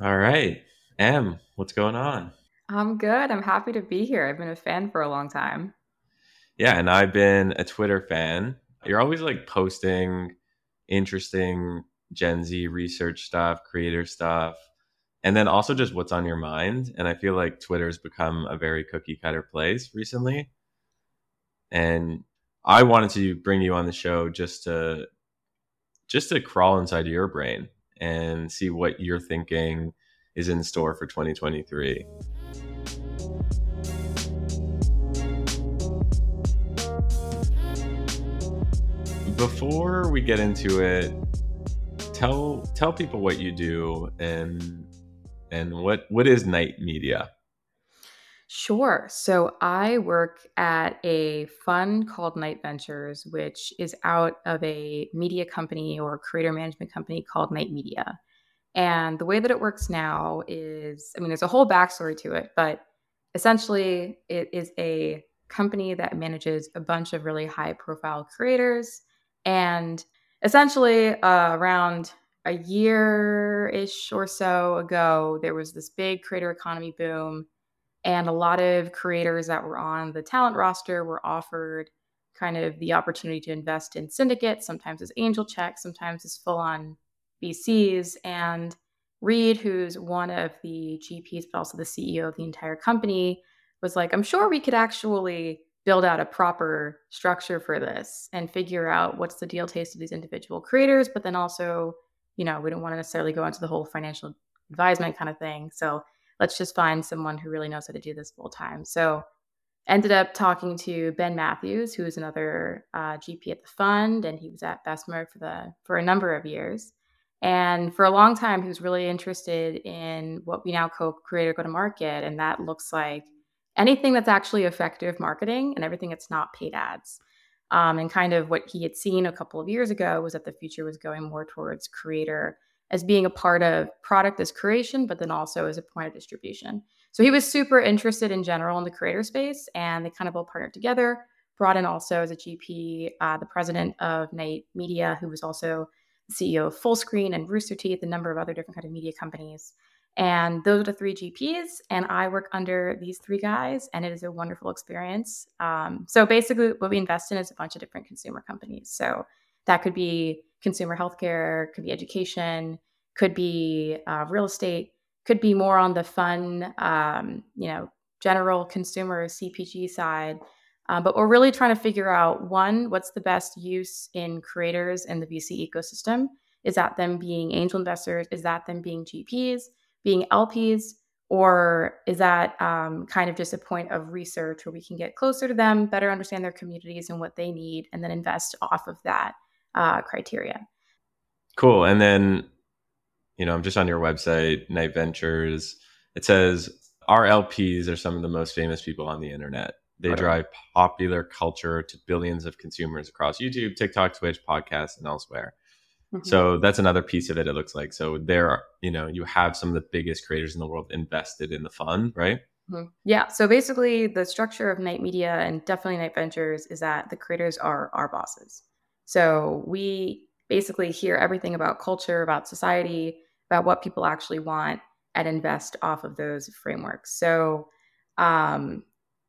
All right. Em, what's going on? I'm good. I'm happy to be here. I've been a fan for a long time. Yeah, and I've been a Twitter fan. You're always like posting interesting Gen Z research stuff, creator stuff, and then also just what's on your mind. And I feel like Twitter's become a very cookie cutter place recently. And I wanted to bring you on the show just to just to crawl inside your brain and see what you're thinking is in store for 2023. Before we get into it, tell tell people what you do and and what what is Night Media? Sure. So I work at a fund called Night Ventures, which is out of a media company or creator management company called Night Media. And the way that it works now is I mean, there's a whole backstory to it, but essentially it is a company that manages a bunch of really high profile creators. And essentially, uh, around a year ish or so ago, there was this big creator economy boom and a lot of creators that were on the talent roster were offered kind of the opportunity to invest in syndicates, sometimes as angel checks, sometimes as full on VCs. And Reed, who's one of the GPs, but also the CEO of the entire company, was like, I'm sure we could actually build out a proper structure for this and figure out what's the deal taste of these individual creators, but then also, you know, we don't want to necessarily go into the whole financial advisement kind of thing. So let's just find someone who really knows how to do this full time. So ended up talking to Ben Matthews, who is another uh, GP at the fund, and he was at Bessemer for the for a number of years. And for a long time, he was really interested in what we now call creator go to market, and that looks like anything that's actually effective marketing and everything that's not paid ads. Um, and kind of what he had seen a couple of years ago was that the future was going more towards creator as being a part of product as creation, but then also as a point of distribution. So he was super interested in general in the creator space, and they kind of all partnered together. Brought in also as a GP uh, the president of Night Media, who was also CEO of Fullscreen and Rooster Teeth, a number of other different kind of media companies. And those are the three GPs, and I work under these three guys, and it is a wonderful experience. Um, so basically, what we invest in is a bunch of different consumer companies. So that could be consumer healthcare, could be education, could be uh, real estate, could be more on the fun, um, you know, general consumer CPG side. Um, but we're really trying to figure out one, what's the best use in creators in the VC ecosystem? Is that them being angel investors? Is that them being GPs, being LPs? Or is that um, kind of just a point of research where we can get closer to them, better understand their communities and what they need, and then invest off of that? Uh, criteria. Cool. And then, you know, I'm just on your website, Night Ventures. It says our LPs are some of the most famous people on the internet. They right. drive popular culture to billions of consumers across YouTube, TikTok, Twitch, podcasts, and elsewhere. Mm-hmm. So that's another piece of it. It looks like so there, are, you know, you have some of the biggest creators in the world invested in the fund, right? Mm-hmm. Yeah. So basically, the structure of Night Media and definitely Night Ventures is that the creators are our bosses. So we basically hear everything about culture, about society, about what people actually want, and invest off of those frameworks. So um,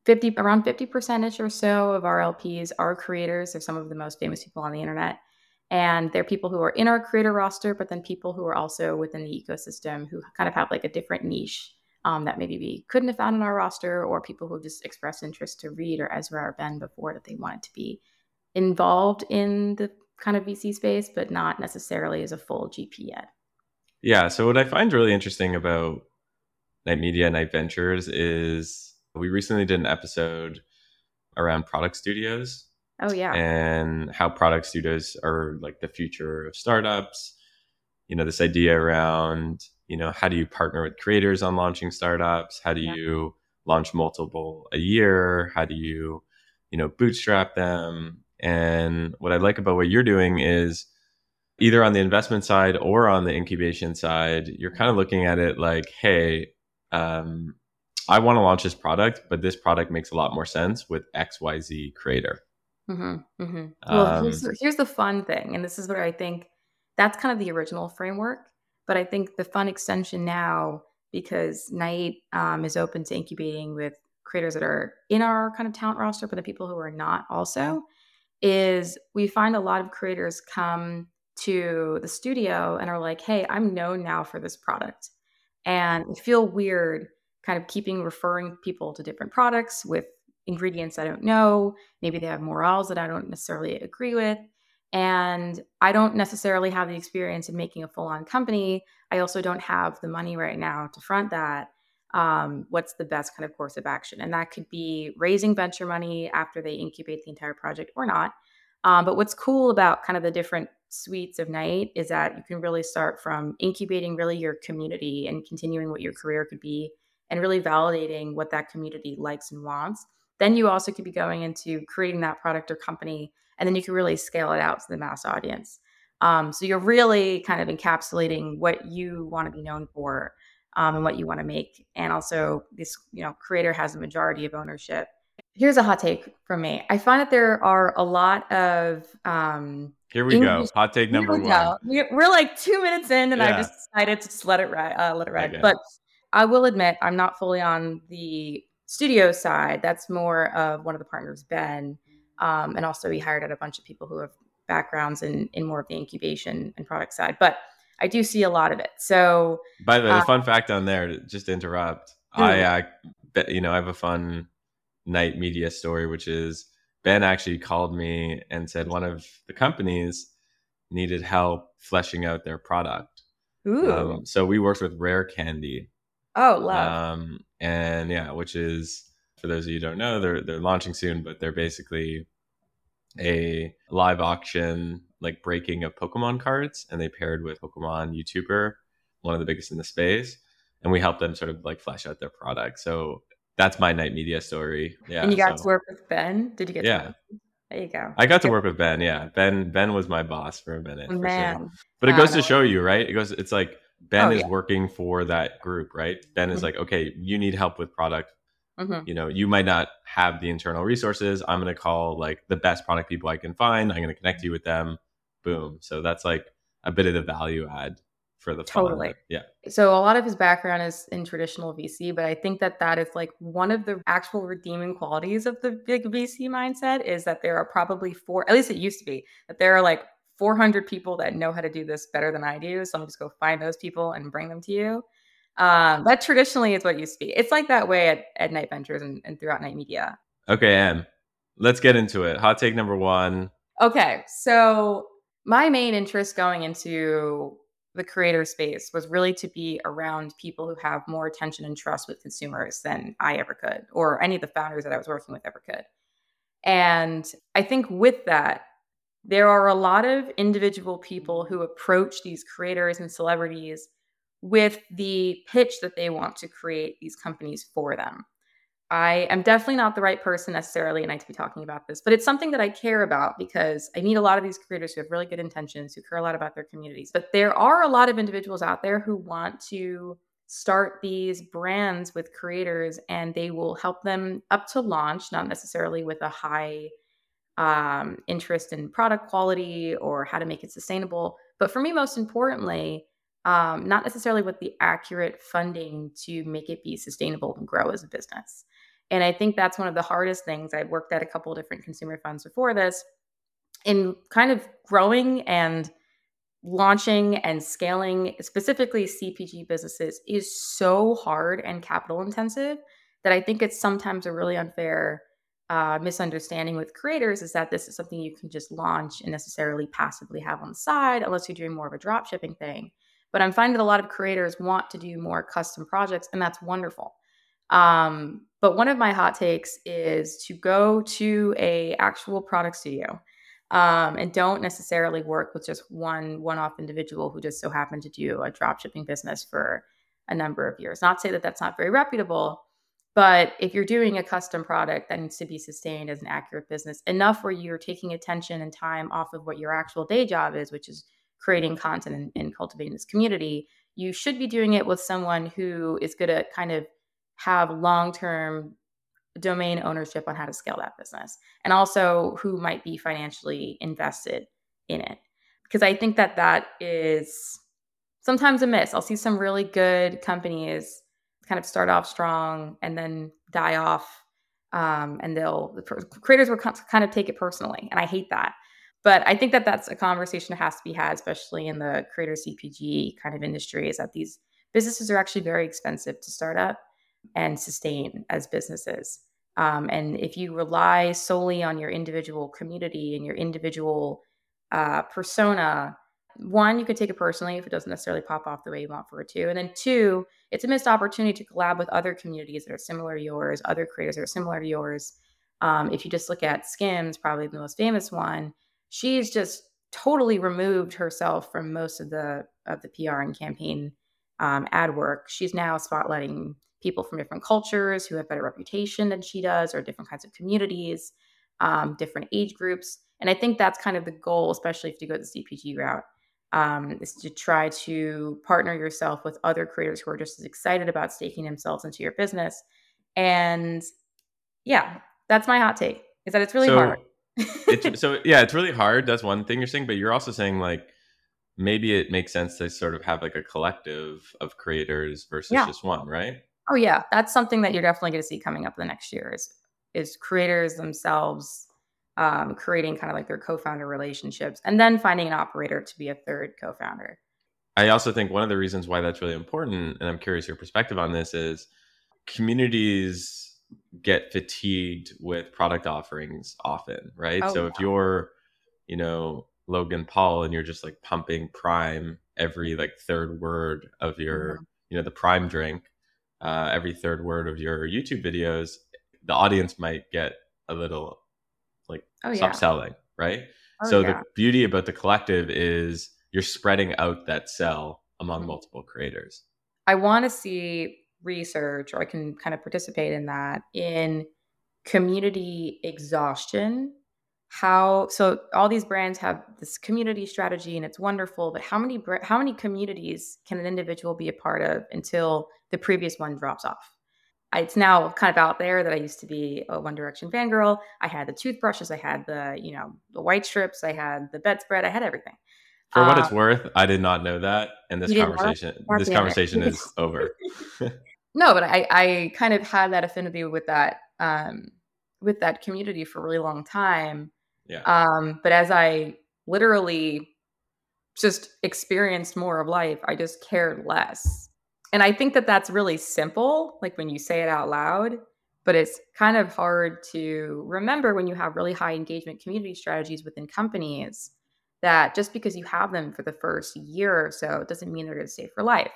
50 around 50 percentage or so of our LPs are creators. They're some of the most famous people on the internet. And they're people who are in our creator roster, but then people who are also within the ecosystem who kind of have like a different niche um, that maybe we couldn't have found in our roster, or people who just expressed interest to Reed or Ezra or Ben before that they wanted to be involved in the kind of VC space, but not necessarily as a full GP yet. Yeah. So what I find really interesting about Night Media, Night Ventures is we recently did an episode around product studios. Oh yeah. And how product studios are like the future of startups. You know, this idea around, you know, how do you partner with creators on launching startups? How do yeah. you launch multiple a year? How do you, you know, bootstrap them? And what I like about what you're doing is either on the investment side or on the incubation side, you're kind of looking at it like, hey, um, I want to launch this product, but this product makes a lot more sense with XYZ creator. Mm-hmm, mm-hmm. Well, um, here's, here's the fun thing. And this is where I think that's kind of the original framework. But I think the fun extension now, because Night um, is open to incubating with creators that are in our kind of talent roster, but the people who are not also, is we find a lot of creators come to the studio and are like, hey, I'm known now for this product. And I feel weird kind of keeping referring people to different products with ingredients I don't know. Maybe they have morals that I don't necessarily agree with. And I don't necessarily have the experience in making a full on company. I also don't have the money right now to front that. Um, what's the best kind of course of action? And that could be raising venture money after they incubate the entire project or not. Um, but what's cool about kind of the different suites of night is that you can really start from incubating really your community and continuing what your career could be and really validating what that community likes and wants. Then you also could be going into creating that product or company, and then you can really scale it out to the mass audience. Um, so you're really kind of encapsulating what you want to be known for um, and what you want to make. And also, this you know creator has a majority of ownership. Here's a hot take from me. I find that there are a lot of um, here we English, go. Hot take number one. We're like two minutes in, and yeah. I just decided to just let it ride. Uh, let it ride. Okay. But I will admit, I'm not fully on the studio side. That's more of one of the partners, Ben, um, and also he hired out a bunch of people who have backgrounds in in more of the incubation and product side. But I do see a lot of it. So, by the way, uh, the fun fact on there, just to interrupt, hmm. I, uh, you know, I have a fun night media story, which is Ben actually called me and said one of the companies needed help fleshing out their product. Ooh. Um, so we worked with Rare Candy. Oh, love. Um, and yeah, which is for those of you who don't know, they're they're launching soon, but they're basically a live auction like breaking of Pokemon cards, and they paired with Pokemon YouTuber, one of the biggest in the space, and we helped them sort of like flesh out their product. So that's my night media story. Yeah. And you got so. to work with Ben. Did you get? Yeah. There you go. I got to work with Ben. Yeah, Ben. Ben was my boss for a minute. Man, sure. but it goes to show you, right? It goes. It's like Ben oh, is yeah. working for that group, right? Ben is mm-hmm. like, okay, you need help with product. Mm-hmm. You know, you might not have the internal resources. I'm going to call like the best product people I can find. I'm going to connect you with them. Boom. So that's like a bit of the value add for the totally fund. yeah so a lot of his background is in traditional vc but i think that that is like one of the actual redeeming qualities of the big vc mindset is that there are probably four at least it used to be that there are like 400 people that know how to do this better than i do so i'm just go find those people and bring them to you um, that traditionally is what used to be. It's like that way at, at Night ventures and, and throughout Night media. Okay em let's get into it. Hot take number one. Okay so my main interest going into the creator space was really to be around people who have more attention and trust with consumers than I ever could, or any of the founders that I was working with ever could. And I think with that, there are a lot of individual people who approach these creators and celebrities with the pitch that they want to create these companies for them. I am definitely not the right person necessarily and I to be talking about this, but it's something that I care about because I meet a lot of these creators who have really good intentions, who care a lot about their communities. But there are a lot of individuals out there who want to start these brands with creators and they will help them up to launch, not necessarily with a high um, interest in product quality or how to make it sustainable. But for me, most importantly, um, not necessarily with the accurate funding to make it be sustainable and grow as a business. And I think that's one of the hardest things. I've worked at a couple different consumer funds before this in kind of growing and launching and scaling specifically CPG businesses is so hard and capital intensive that I think it's sometimes a really unfair uh, misunderstanding with creators is that this is something you can just launch and necessarily passively have on the side unless you're doing more of a drop shipping thing. But I'm finding that a lot of creators want to do more custom projects, and that's wonderful. Um, but one of my hot takes is to go to a actual product studio um, and don't necessarily work with just one one-off individual who just so happened to do a drop shipping business for a number of years. Not say that that's not very reputable, but if you're doing a custom product that needs to be sustained as an accurate business enough where you're taking attention and time off of what your actual day job is, which is creating content and, and cultivating this community, you should be doing it with someone who is going to kind of have long term domain ownership on how to scale that business and also who might be financially invested in it. Because I think that that is sometimes a miss. I'll see some really good companies kind of start off strong and then die off. Um, and they'll, the creators will kind of take it personally. And I hate that. But I think that that's a conversation that has to be had, especially in the creator CPG kind of industry, is that these businesses are actually very expensive to start up and sustain as businesses. Um, and if you rely solely on your individual community and your individual uh, persona, one, you could take it personally if it doesn't necessarily pop off the way you want for it to. And then two, it's a missed opportunity to collab with other communities that are similar to yours, other creators that are similar to yours. Um, if you just look at Skims, probably the most famous one, she's just totally removed herself from most of the of the PR and campaign um, ad work. She's now spotlighting people from different cultures who have better reputation than she does, or different kinds of communities, um, different age groups. And I think that's kind of the goal, especially if you go the CPG route, um, is to try to partner yourself with other creators who are just as excited about staking themselves into your business. And yeah, that's my hot take is that it's really so, hard. So yeah, it's really hard. That's one thing you're saying, but you're also saying like maybe it makes sense to sort of have like a collective of creators versus yeah. just one, right? Oh yeah, that's something that you're definitely going to see coming up in the next year is is creators themselves um, creating kind of like their co-founder relationships and then finding an operator to be a third co-founder. I also think one of the reasons why that's really important, and I'm curious your perspective on this, is communities get fatigued with product offerings often, right? Oh, so if you're, you know, Logan Paul and you're just like pumping prime every like third word of your, mm-hmm. you know, the prime drink, uh, every third word of your YouTube videos, the audience might get a little like oh, stop yeah. selling, right? Oh, so yeah. the beauty about the collective is you're spreading out that sell among mm-hmm. multiple creators. I want to see research, or I can kind of participate in that in community exhaustion. How so all these brands have this community strategy and it's wonderful but how many how many communities can an individual be a part of until the previous one drops off? It's now kind of out there that i used to be a one direction fangirl. I had the toothbrushes i had the you know the white strips i had the bedspread i had everything. For what it's um, worth i did not know that and this conversation this conversation is over no but i i kind of had that affinity with that um with that community for a really long time yeah. Um, but as I literally just experienced more of life, I just cared less. And I think that that's really simple, like when you say it out loud, but it's kind of hard to remember when you have really high engagement community strategies within companies that just because you have them for the first year or so doesn't mean they're going to stay for life.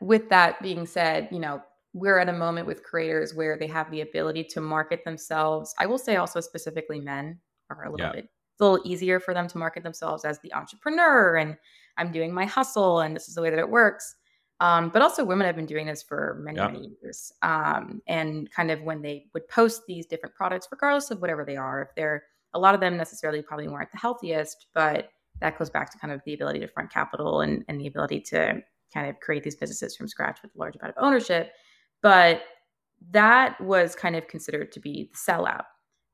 With that being said, you know, we're at a moment with creators where they have the ability to market themselves. I will say also specifically men are a little yeah. bit it's a little easier for them to market themselves as the entrepreneur and I'm doing my hustle and this is the way that it works. Um, but also women have been doing this for many, yeah. many years. Um, and kind of when they would post these different products, regardless of whatever they are, if they're a lot of them necessarily probably weren't the healthiest, but that goes back to kind of the ability to front capital and, and the ability to kind of create these businesses from scratch with a large amount of ownership. But that was kind of considered to be the sellout.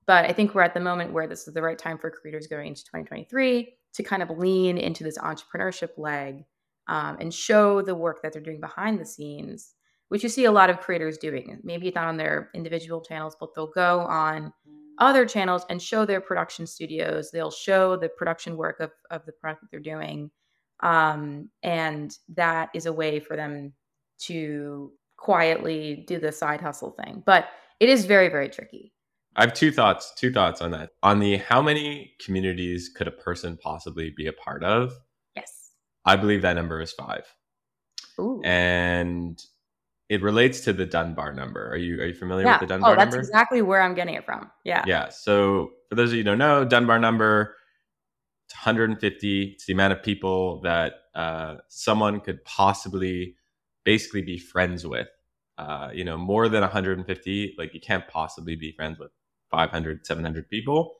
But I think we're at the moment where this is the right time for creators going into 2023 to kind of lean into this entrepreneurship leg um, and show the work that they're doing behind the scenes, which you see a lot of creators doing. Maybe it's not on their individual channels, but they'll go on other channels and show their production studios. They'll show the production work of, of the product that they're doing. Um, and that is a way for them to quietly do the side hustle thing. But it is very, very tricky. I have two thoughts, two thoughts on that. On the how many communities could a person possibly be a part of? Yes. I believe that number is five. Ooh. And it relates to the Dunbar number. Are you are you familiar yeah. with the Dunbar number? oh, that's number? exactly where I'm getting it from. Yeah. Yeah. So for those of you who don't know, Dunbar number, it's 150. It's the amount of people that uh, someone could possibly basically be friends with. Uh, you know, more than 150, like you can't possibly be friends with 500, 700 people.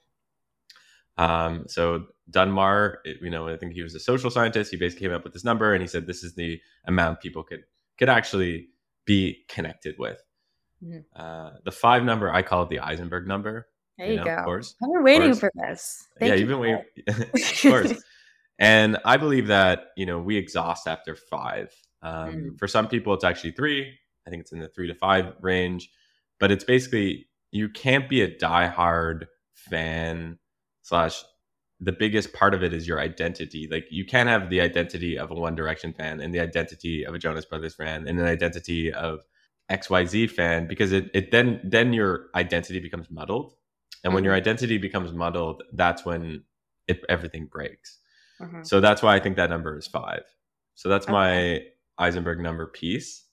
Um, so Dunbar, it, you know, I think he was a social scientist. He basically came up with this number, and he said this is the amount people could could actually be connected with. Mm-hmm. Uh, the five number, I call it the Isenberg number. There you, you know, go. Of course, I've been waiting for this. Thank yeah, you have been waiting. of course. And I believe that, you know, we exhaust after five. Um, Mm. For some people, it's actually three. I think it's in the three to five range. But it's basically, you can't be a diehard fan slash the biggest part of it is your identity. Like you can't have the identity of a One Direction fan and the identity of a Jonas Brothers fan and an identity of XYZ fan because it, it then then your identity becomes muddled. And when your Mhm. identity becomes muddled, that's when it everything breaks. Mhm. So that's why I think that number is five. So that's Okay. my Isenberg number piece.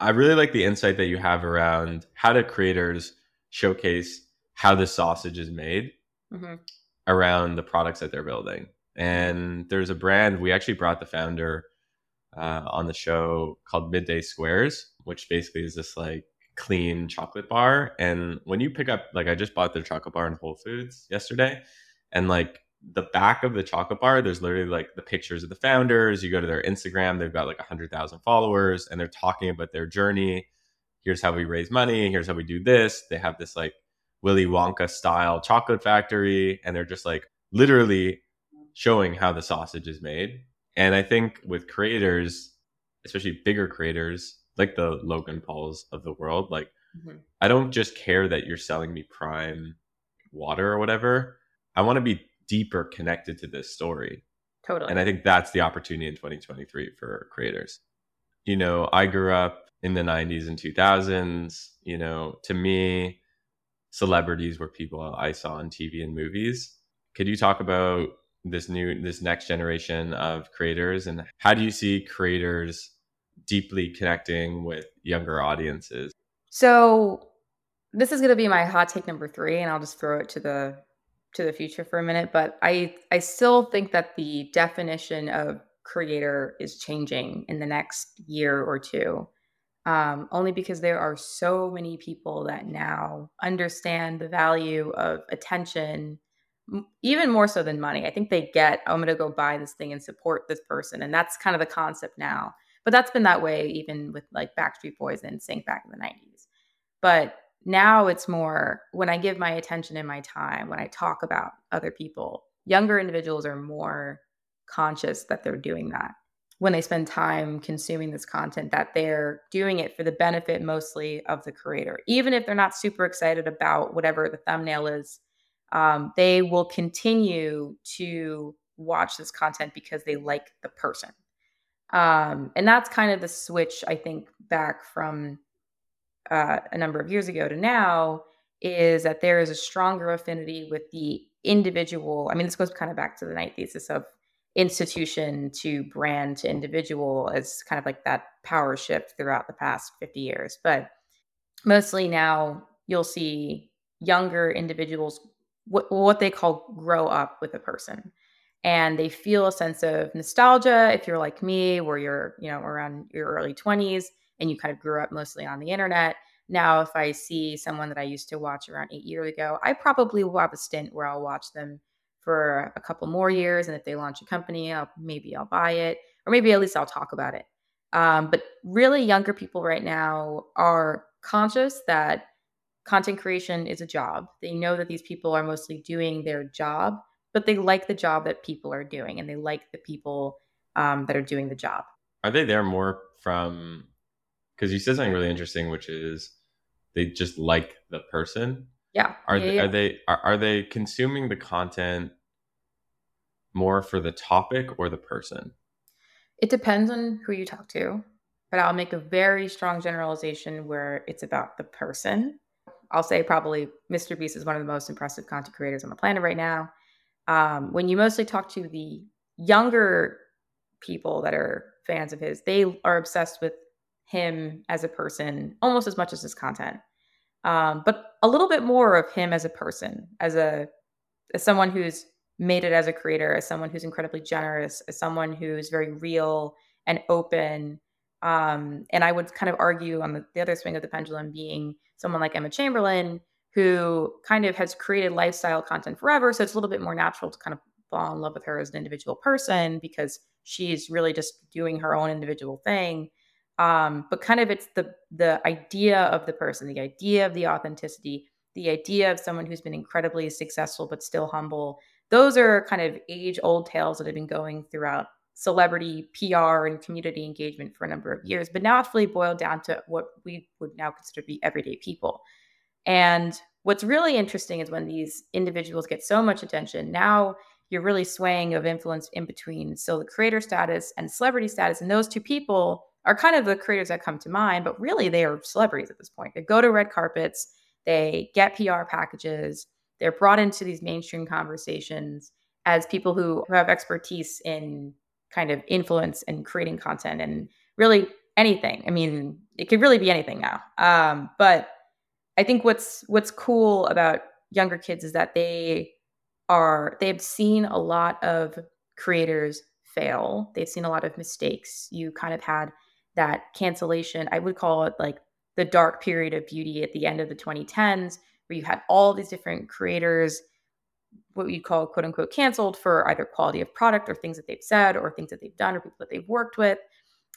I really like the insight that you have around how do creators showcase how the sausage is made Mhm. around the products that they're building. And there's a brand, we actually brought the founder uh, on the show called Midday Squares, which basically is this like clean chocolate bar. And when you pick up, like, I just bought their chocolate bar in Whole Foods yesterday, and like the back of the chocolate bar, there's literally like the pictures of the founders. You go to their Instagram, they've got like 100,000 followers, and they're talking about their journey. Here's how we raise money. Here's how we do this. They have this like Willy Wonka style chocolate factory, and they're just like literally showing how the sausage is made. And I think with creators, especially bigger creators like the Logan Pauls of the world, like Mhm. I don't just care that you're selling me prime water or whatever. I want to be deeper connected to this story. Totally. And I think that's the opportunity in 2023 for creators. You know, I grew up in the 90s and 2000s. You know, to me, celebrities were people I saw on TV and movies. Could you talk about this new, this next generation of creators and how do you see creators deeply connecting with younger audiences? So this is going to be my hot take number three, and I'll just throw it to the to the future for a minute. But I I still think that the definition of creator is changing in the next year or two, um, only because there are so many people that now understand the value of attention, even more so than money. I think they get I'm going to go buy this thing and support this person, and that's kind of the concept now. But that's been that way even with like Backstreet Boys and Sync back in the 90s. But now it's more when I give my attention and my time, when I talk about other people, younger individuals are more conscious that they're doing that. When they spend time consuming this content, that they're doing it for the benefit mostly of the creator. Even if they're not super excited about whatever the thumbnail is, um, they will continue to watch this content because they like the person. Um, and that's kind of the switch, I think, back from uh, a number of years ago to now is that there is a stronger affinity with the individual. I mean, this goes kind of back to the night thesis of institution to brand to individual as kind of like that power shift throughout the past 50 years. But mostly now you'll see younger individuals, what, what they call grow up with a person. And they feel a sense of nostalgia if you're like me, where you're, you know, around your early 20s and you kind of grew up mostly on the internet. Now, if I see someone that I used to watch around eight years ago, I probably will have a stint where I'll watch them for a couple more years. And if they launch a company, I'll, maybe I'll buy it, or maybe at least I'll talk about it. Um, but really, younger people right now are conscious that content creation is a job. They know that these people are mostly doing their job, but they like the job that people are doing and they like the people um, that are doing the job. Are they there more from because you said something really interesting, which is they just like the person. Yeah. Are yeah, they, yeah. are they are, are they consuming the content more for the topic or the person? It depends on who you talk to, but I'll make a very strong generalization where it's about the person. I'll say probably Mr. Beast is one of the most impressive content creators on the planet right now. Um, when you mostly talk to the younger people that are fans of his, they are obsessed with him as a person almost as much as his content, um, but a little bit more of him as a person, as a as someone who's made it as a creator, as someone who's incredibly generous, as someone who's very real and open. Um, and I would kind of argue on the, the other swing of the pendulum being someone like Emma Chamberlain, who kind of has created lifestyle content forever. So it's a little bit more natural to kind of fall in love with her as an individual person because she's really just doing her own individual thing. Um, but kind of it's the the idea of the person, the idea of the authenticity, the idea of someone who's been incredibly successful but still humble, those are kind of age old tales that have been going throughout celebrity PR and community engagement for a number of years, but now it's really boiled down to what we would now consider to be everyday people. And what's really interesting is when these individuals get so much attention, now you're really swaying of influence in between. So the creator status and celebrity status, and those two people are kind of the creators that come to mind, but really they are celebrities at this point. They go to red carpets, they get PR packages, they're brought into these mainstream conversations as people who have expertise in kind of influence and creating content and really anything. I mean, it could really be anything now. Um, but I think what's what's cool about younger kids is that they are they've seen a lot of creators fail. They've seen a lot of mistakes. You kind of had that cancellation. I would call it like the dark period of beauty at the end of the 2010s, where you had all these different creators, what you call quote unquote canceled for either quality of product or things that they've said or things that they've done or people that they've worked with.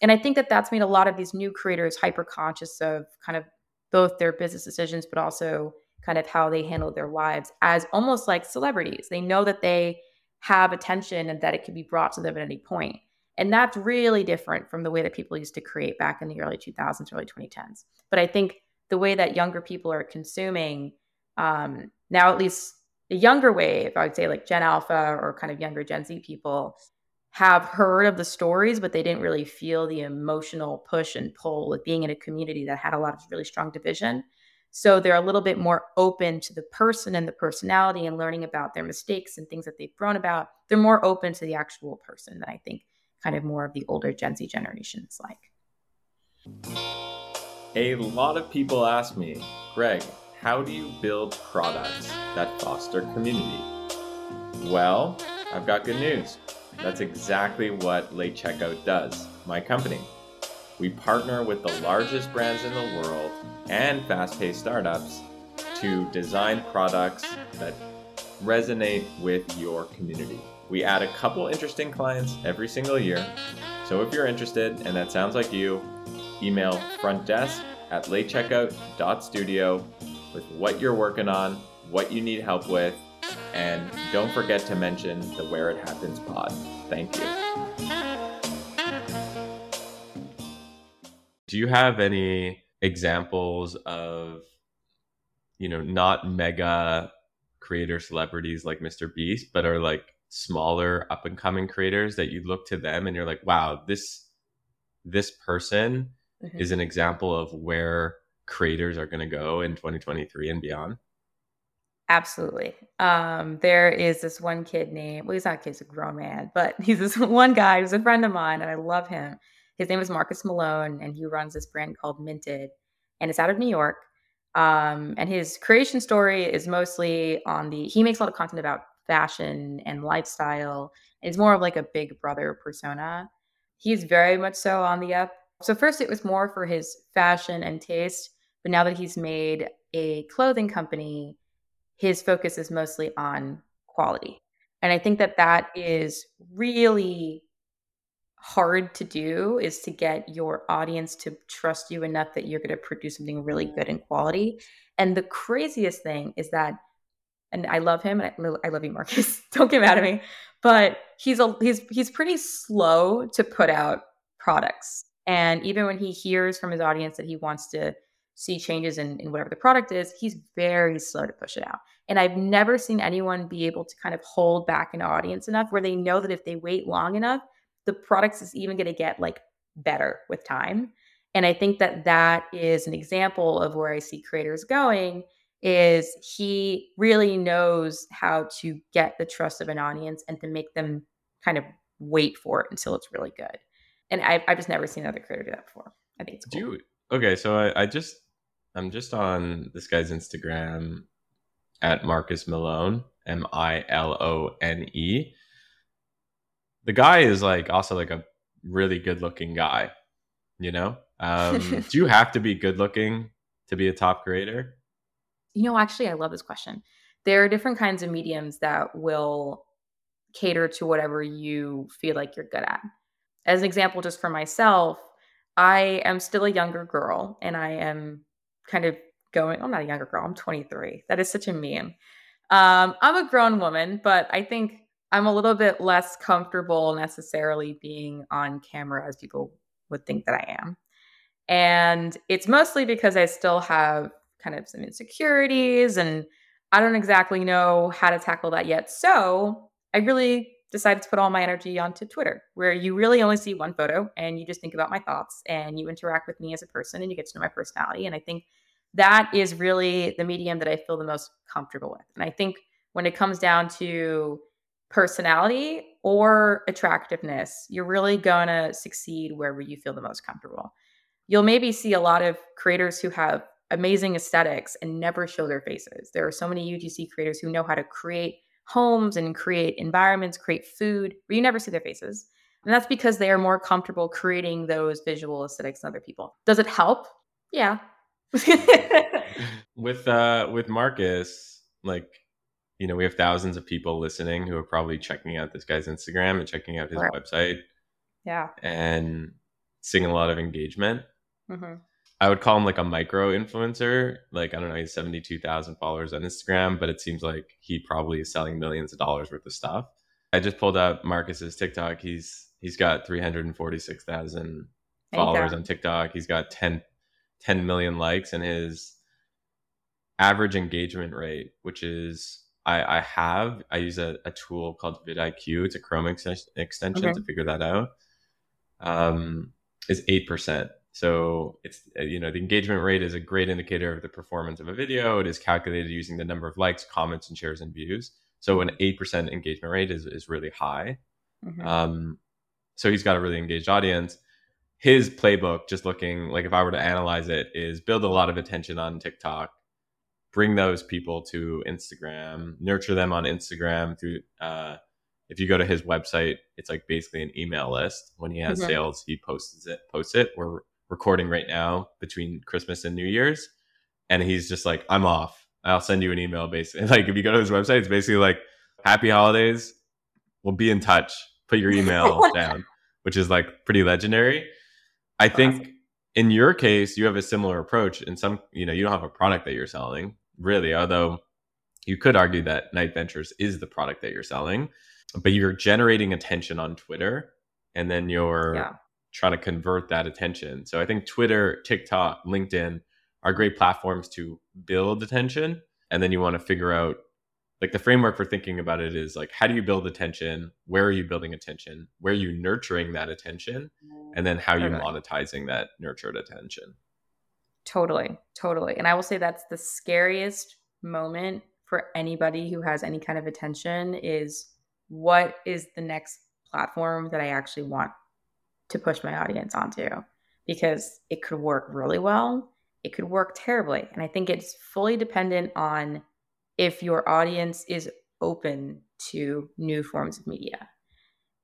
And I think that that's made a lot of these new creators hyper conscious of kind of both their business decisions, but also kind of how they handle their lives as almost like celebrities. They know that they have attention and that it can be brought to them at any point. And that's really different from the way that people used to create back in the early 2000s, early 2010s. But I think the way that younger people are consuming um, now, at least the younger wave, I would say like Gen Alpha or kind of younger Gen Z people, have heard of the stories, but they didn't really feel the emotional push and pull of being in a community that had a lot of really strong division. So they're a little bit more open to the person and the personality and learning about their mistakes and things that they've grown about. They're more open to the actual person than I think kind of more of the older Gen Z generation is like. A lot of people ask me, Greg, how do you build products that foster community? Well, I've got good news. That's exactly what Late Checkout does, my company. We partner with the largest brands in the world and fast paced startups to design products that resonate with your community. We add a couple interesting clients every single year. So if you're interested and that sounds like you, email front desk at latecheckout.studio with what you're working on, what you need help with, and don't forget to mention the Where It Happens pod. Thank you. Do you have any examples of, you know, not mega creator celebrities like Mr. Beast, but are like smaller up and coming creators that you look to them and you're like, wow, this this person mm-hmm. is an example of where creators are going to go in 2023 and beyond? Absolutely. Um, there is this one kid named, well, he's not a kid, he's a grown man, but he's this one guy who's a friend of mine, and I love him. His name is Marcus Milone, and he runs this brand called Minted, and it's out of New York. Um, and his creation story is mostly on the, he makes a lot of content about fashion and lifestyle. It's more of like a big brother persona. He's very much so on the up. So, first, it was more for his fashion and taste, but now that he's made a clothing company, his focus is mostly on quality. And I think that that is really hard to do is to get your audience to trust you enough that you're going to produce something really good in quality. And the craziest thing is that and I love him and I, love you Marcus. Don't get mad at me. But he's a he's he's pretty slow to put out products. And even when he hears from his audience that he wants to see changes in, in whatever the product is, he's very slow to push it out. And I've never seen anyone be able to kind of hold back an audience enough where they know that if they wait long enough, the product is even going to get like better with time. And I think that that is an example of where I see creators going is he really knows how to get the trust of an audience and to make them kind of wait for it until it's really good. And I've, I've just never seen another creator do that before. I think it's cool. Do you, okay, so I, I just I'm just on this guy's Instagram at Marcus Milone, M I L O N E. The guy is like also like a really good looking guy, you know? Um, do you have to be good looking to be a top creator? You know, actually, I love this question. There are different kinds of mediums that will cater to whatever you feel like you're good at. As an example, just for myself, I am still a younger girl and I am kind of going, I'm not a younger girl, I'm 23. That is such a meme. Um, I'm a grown woman, but I think I'm a little bit less comfortable necessarily being on camera as people would think that I am. And it's mostly because I still have kind of some insecurities and I don't exactly know how to tackle that yet. So I really decided to put all my energy onto Twitter, where you really only see one photo and you just think about my thoughts and you interact with me as a person and you get to know my personality. And I think that is really the medium that I feel the most comfortable with. And I think when it comes down to personality or attractiveness, you're really going to succeed wherever you feel the most comfortable. You'll maybe see a lot of creators who have amazing aesthetics and never show their faces. There are so many UGC creators who know how to create homes and create environments, create food, but you never see their faces. And that's because they are more comfortable creating those visual aesthetics than other people. Does it help? Yeah. with uh with Marcus, like you know, we have thousands of people listening who are probably checking out this guy's Instagram and checking out his right. website. Yeah. And seeing a lot of engagement. Mm-hmm. I would call him like a micro influencer. Like, I don't know, he's 72,000 followers on Instagram, but it seems like he probably is selling millions of dollars worth of stuff. I just pulled up Marcus's TikTok. He's he's got 346,000 followers on TikTok. He's got 10, 10 million likes and his average engagement rate, which is I, I have I use a, a tool called vidIQ. It's a Chrome ex- extension okay. to figure that out. Um, is eight percent. So it's uh, you know the engagement rate is a great indicator of the performance of a video. It is calculated using the number of likes, comments, and shares and views. So an eight percent engagement rate is is really high. Mm-hmm. Um, so he's got a really engaged audience. His playbook, just looking like if I were to analyze it, is build a lot of attention on TikTok, bring those people to Instagram, nurture them on Instagram through. Uh, if you go to his website, it's like basically an email list. When he has mm-hmm. sales, he posts it. Posts it. We're recording right now between Christmas and New Year's. And he's just like, I'm off. I'll send you an email basically. Like if you go to his website, it's basically like, happy holidays. We'll be in touch. Put your email down, which is like pretty legendary. I think awesome. in your case, you have a similar approach. In some, you know, you don't have a product that you're selling, really, although you could argue that Night Ventures is the product that you're selling, but you're generating attention on Twitter and then you're yeah trying to convert that attention. So I think Twitter, TikTok, LinkedIn are great platforms to build attention. And then you want to figure out like the framework for thinking about it is like how do you build attention? Where are you building attention? Where are you nurturing that attention? And then how are you monetizing that nurtured attention? Totally, totally. And I will say that's the scariest moment for anybody who has any kind of attention is what is the next platform that I actually want to push my audience onto because it could work really well, it could work terribly. And I think it's fully dependent on if your audience is open to new forms of media.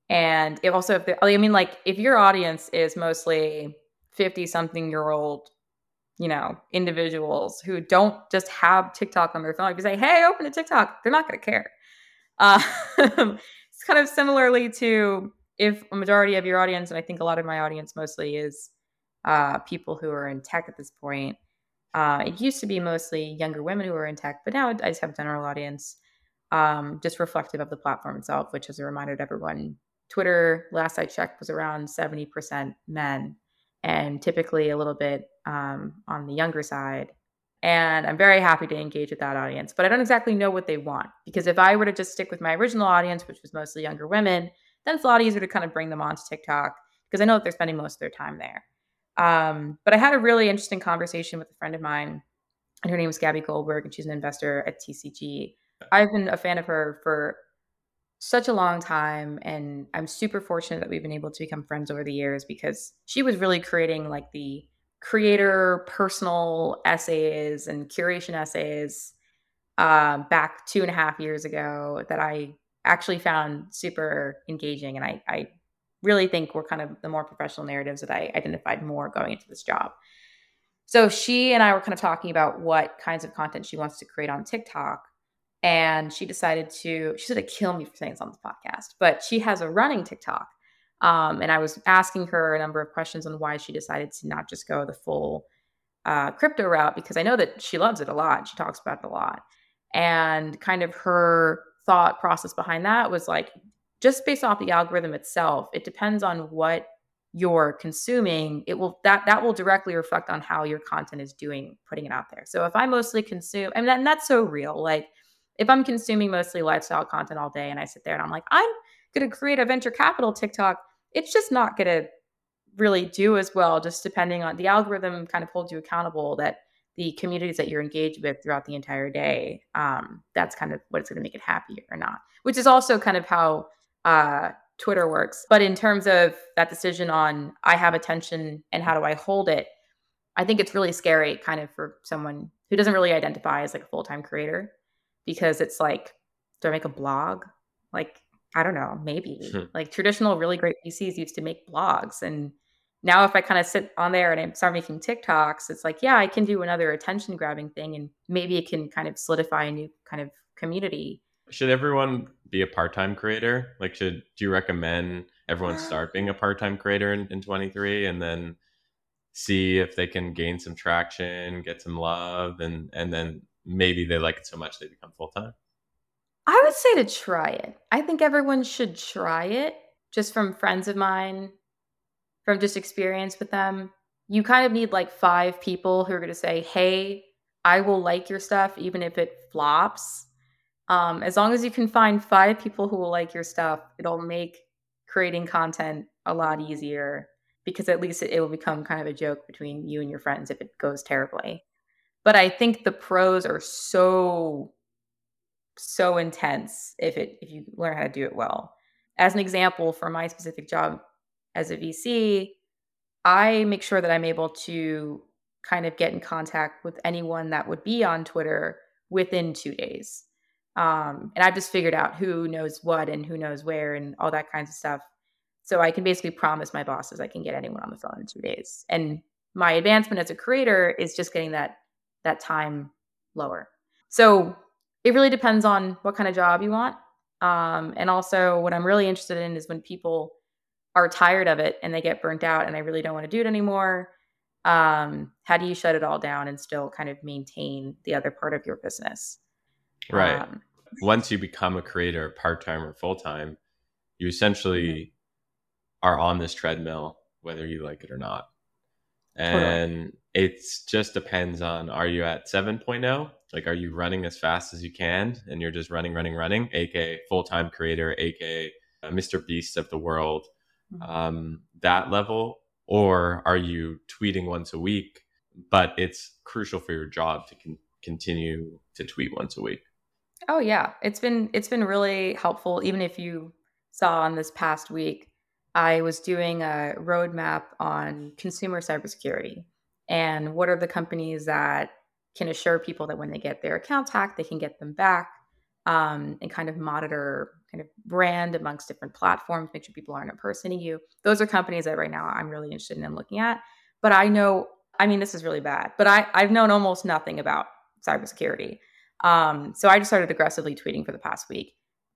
And it also, if I mean, like, if your audience is mostly 50 something year old, you know, individuals who don't just have TikTok on their phone, if you say, hey, open a TikTok, they're not going to care. Uh, it's kind of similarly to if a majority of your audience, and I think a lot of my audience mostly is uh, people who are in tech at this point. Uh, it used to be mostly younger women who are in tech, but now I just have a general audience, um, just reflective of the platform itself, which is a reminder to everyone. Twitter, last I checked, was around 70% men and typically a little bit um, on the younger side. And I'm very happy to engage with that audience, but I don't exactly know what they want because if I were to just stick with my original audience, which was mostly younger women, then it's a lot easier to kind of bring them onto TikTok because I know that they're spending most of their time there. Um, but I had a really interesting conversation with a friend of mine, and her name is Gabby Goldberg, and she's an investor at TCG. I've been a fan of her for such a long time, and I'm super fortunate that we've been able to become friends over the years because she was really creating like the creator personal essays and curation essays uh, back two and a half years ago that I actually found super engaging. And I, I really think were kind of the more professional narratives that I identified more going into this job. So she and I were kind of talking about what kinds of content she wants to create on TikTok. And she decided to, she's going to kill me for saying this on the podcast, but she has a running TikTok. Um, and I was asking her a number of questions on why she decided to not just go the full uh, crypto route because I know that she loves it a lot. She talks about it a lot. And kind of her thought process behind that was like, just based off the algorithm itself, it depends on what you're consuming it will that that will directly reflect on how your content is doing putting it out there. So if i mostly consume I and that's so real like if i'm consuming mostly lifestyle content all day and i sit there and i'm like i'm going to create a venture capital tiktok it's just not going to really do as well just depending on the algorithm kind of holds you accountable that the communities that you're engaged with throughout the entire day um, that's kind of what's going to make it happy or not which is also kind of how uh, Twitter works. But in terms of that decision on I have attention and how do I hold it, I think it's really scary kind of for someone who doesn't really identify as like a full-time creator because it's like do I make a blog? Like I don't know, maybe. Hmm. Like traditional really great VCs used to make blogs and now if I kind of sit on there and I start making TikToks, it's like, yeah, I can do another attention grabbing thing and maybe it can kind of solidify a new kind of community should everyone be a part-time creator? Like, should do you recommend everyone start being a part-time creator in, in 23 and then see if they can gain some traction, get some love, and and then maybe they like it so much they become full-time? I would say to try it. I think everyone should try it just from friends of mine, from just experience with them. You kind of need like five people who are going to say, Hey, I will like your stuff, even if it flops. Um, as long as you can find five people who will like your stuff, it'll make creating content a lot easier because at least it, it will become kind of a joke between you and your friends if it goes terribly. But I think the pros are so so intense if it if you learn how to do it well. As an example, for my specific job as a VC, I make sure that I'm able to kind of get in contact with anyone that would be on Twitter within two days. Um, and I've just figured out who knows what and who knows where and all that kinds of stuff. So I can basically promise my bosses I can get anyone on the phone in two days. And my advancement as a creator is just getting that that time lower. So it really depends on what kind of job you want. Um, and also what I'm really interested in is when people are tired of it and they get burnt out and I really don't want to do it anymore. Um, how do you shut it all down and still kind of maintain the other part of your business? Right. Um, Once you become a creator, part time or full time, you essentially mm-hmm. are on this treadmill, whether you like it or not. And totally. it just depends on are you at 7.0? Like, are you running as fast as you can and you're just running, running, running, aka full time creator, aka uh, Mr. Beast of the world. Um, that level? Or are you tweeting once a week, but it's crucial for your job to con- continue to tweet once a week? Oh yeah, it's been it's been really helpful. Even if you saw on this past week, I was doing a roadmap on consumer cybersecurity and what are the companies that can assure people that when they get their accounts hacked, they can get them back um, and kind of monitor kind of brand amongst different platforms, make sure people aren't impersonating you. Those are companies that right now I'm really interested in looking at. But I know, I mean, this is really bad, but I, I've known almost nothing about cybersecurity. Um, so I just started aggressively tweeting for the past week.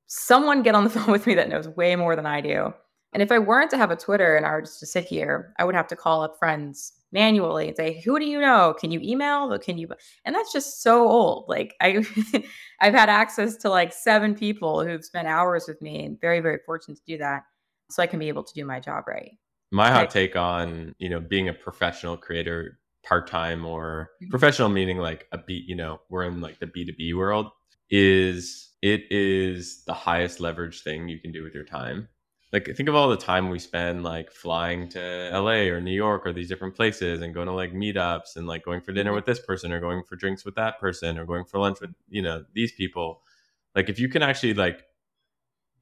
Someone get on the phone with me that knows way more than I do. And if I weren't to have a Twitter and I were just to sit here, I would have to call up friends manually and say, "Who do you know? Can you email? Can you?" And that's just so old. Like I, I've had access to like seven people who've spent hours with me, and very, very fortunate to do that, so I can be able to do my job right. My hot take on you know being a professional creator part time or mm-hmm. professional, meaning like a beat, you know, we're in like the B2B world, is it is the highest leverage thing you can do with your time. Like think of all the time we spend like flying to LA or New York or these different places and going to like meetups and like going for dinner mm-hmm. with this person or going for drinks with that person or going for lunch with, you know, these people. Like if you can actually like